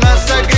Massacre